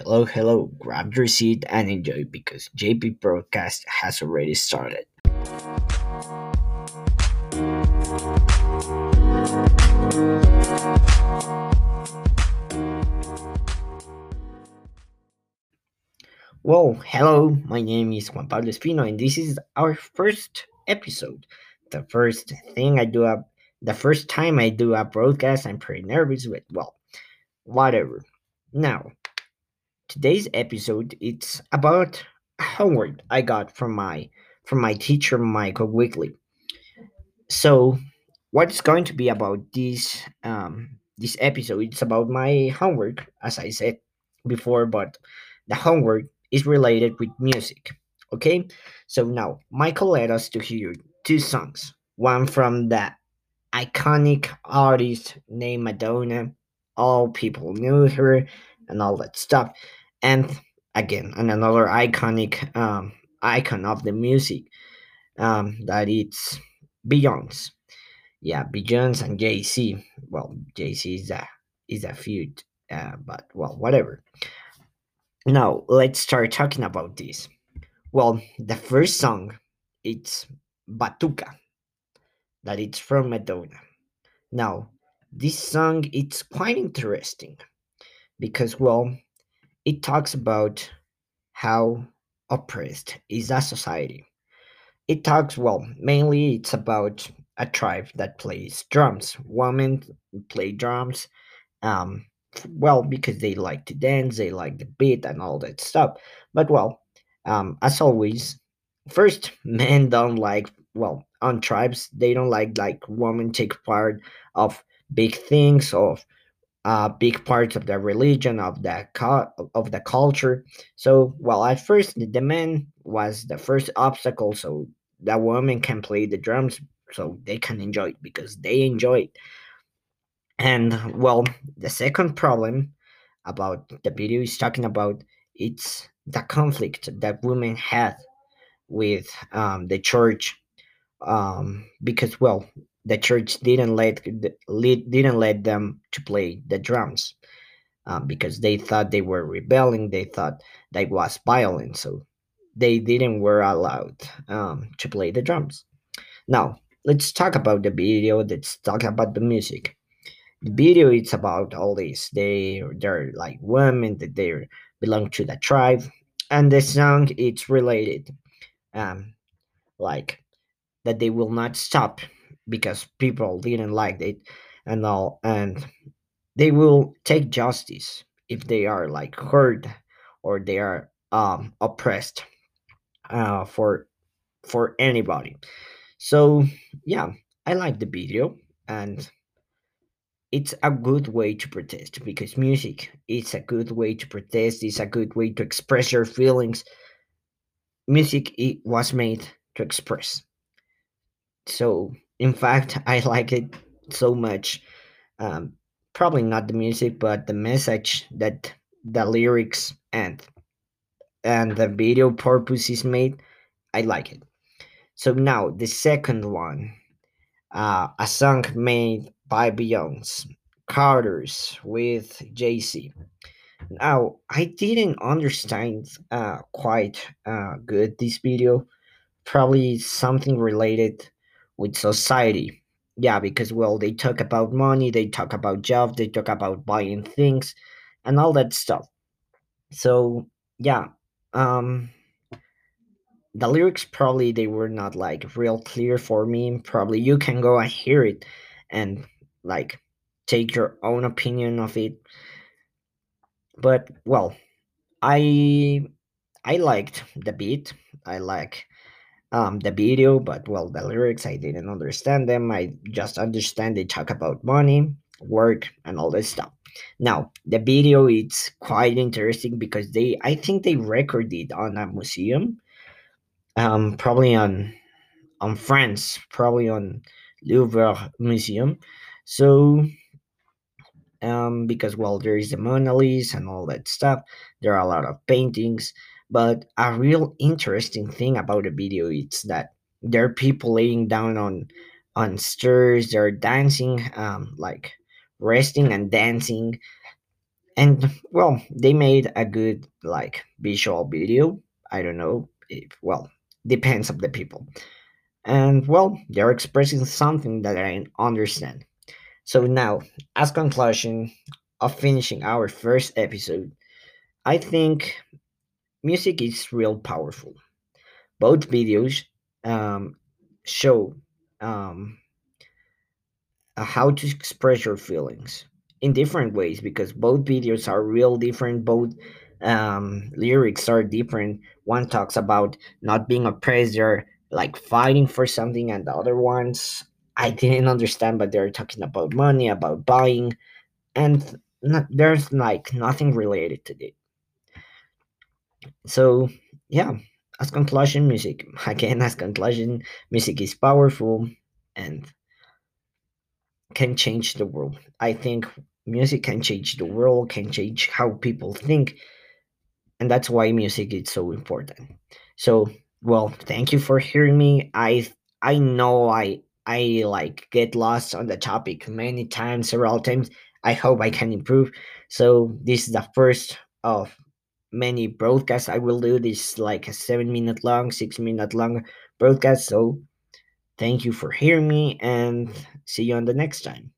Hello, hello. Grab your seat and enjoy because JP broadcast has already started. Well, hello. My name is Juan Pablo Espino, and this is our first episode. The first thing I do up, the first time I do a broadcast. I'm pretty nervous, with, well, whatever. Now, today's episode it's about homework I got from my from my teacher Michael Wigley. So what's going to be about this um this episode? It's about my homework, as I said before, but the homework is related with music. Okay? So now Michael led us to hear two songs. One from the iconic artist named Madonna. All people knew her and all that stuff and again and another iconic um, icon of the music um, that it's Beyonce. Yeah, Beyonce and Jay Z. Well, Jay Z is a is a feud, uh, but well, whatever. Now let's start talking about this. Well, the first song it's Batuka, that it's from Madonna. Now, this song it's quite interesting because well, it talks about how oppressed is that society. It talks, well, mainly it's about a tribe that plays drums. Women play drums, um, well, because they like to dance, they like the beat and all that stuff. But, well, um, as always, first, men don't like, well, on tribes, they don't like, like, women take part of big things, of uh, big parts of the religion of the of the culture. So, well, at first the man was the first obstacle, so the woman can play the drums, so they can enjoy it because they enjoy it. And well, the second problem about the video is talking about it's the conflict that women had with um, the church um, because well the church didn't let didn't let them to play the drums um, because they thought they were rebelling they thought that was violent so they didn't were allowed um, to play the drums. Now let's talk about the video let's talk about the music. The video it's about all this they they're like women that they belong to the tribe and the song it's related um like that they will not stop because people didn't like it and all and they will take justice if they are like hurt or they are um oppressed uh for for anybody. So yeah i like the video and it's a good way to protest because music is a good way to protest it's a good way to express your feelings. Music it was made to express. So in fact i like it so much. Um, probably not the music but the message that the lyrics and and the video purpose is made i like it. So now the second one uh, a song made by beyonce carters with jay-z. Now i didn't understand uh, quite uh, good this video. Probably something related with society. Yeah, because well, they talk about money, they talk about jobs, they talk about buying things and all that stuff. So, yeah, um the lyrics probably they were not like real clear for me. Probably you can go and hear it and like take your own opinion of it. But well, I I liked the beat. I like um, the video, but well, the lyrics I didn't understand them. I just understand they talk about money, work, and all this stuff. Now, the video it's quite interesting because they I think they recorded on a museum, um, probably on on France, probably on Louvre Museum. So um, because well, there is the Mona Lisa and all that stuff. There are a lot of paintings, but a real interesting thing about the video is that there are people laying down on on stairs. They're dancing, um, like resting and dancing, and well they made a good like visual video. I don't know if well depends of the people. And well they're expressing something that i understand. So now as conclusion of finishing our first episode i think music is real powerful. Both videos um, show um, uh, how to express your feelings in different ways because both videos are real different both um, lyrics are different. One talks about not being oppressed they're like fighting for something and the other ones i didn't understand but they're talking about money about buying and there's like nothing related to it so yeah as conclusion music again as conclusion music is powerful and can change the world. I think music can change the world, can change how people think, and that's why music is so important. So, well, thank you for hearing me. I I know I I like get lost on the topic many times, several times. I hope I can improve. So this is the first of many broadcasts I will do. This like a seven minute long, six minute long broadcast. So thank you for hearing me and see you on the next time.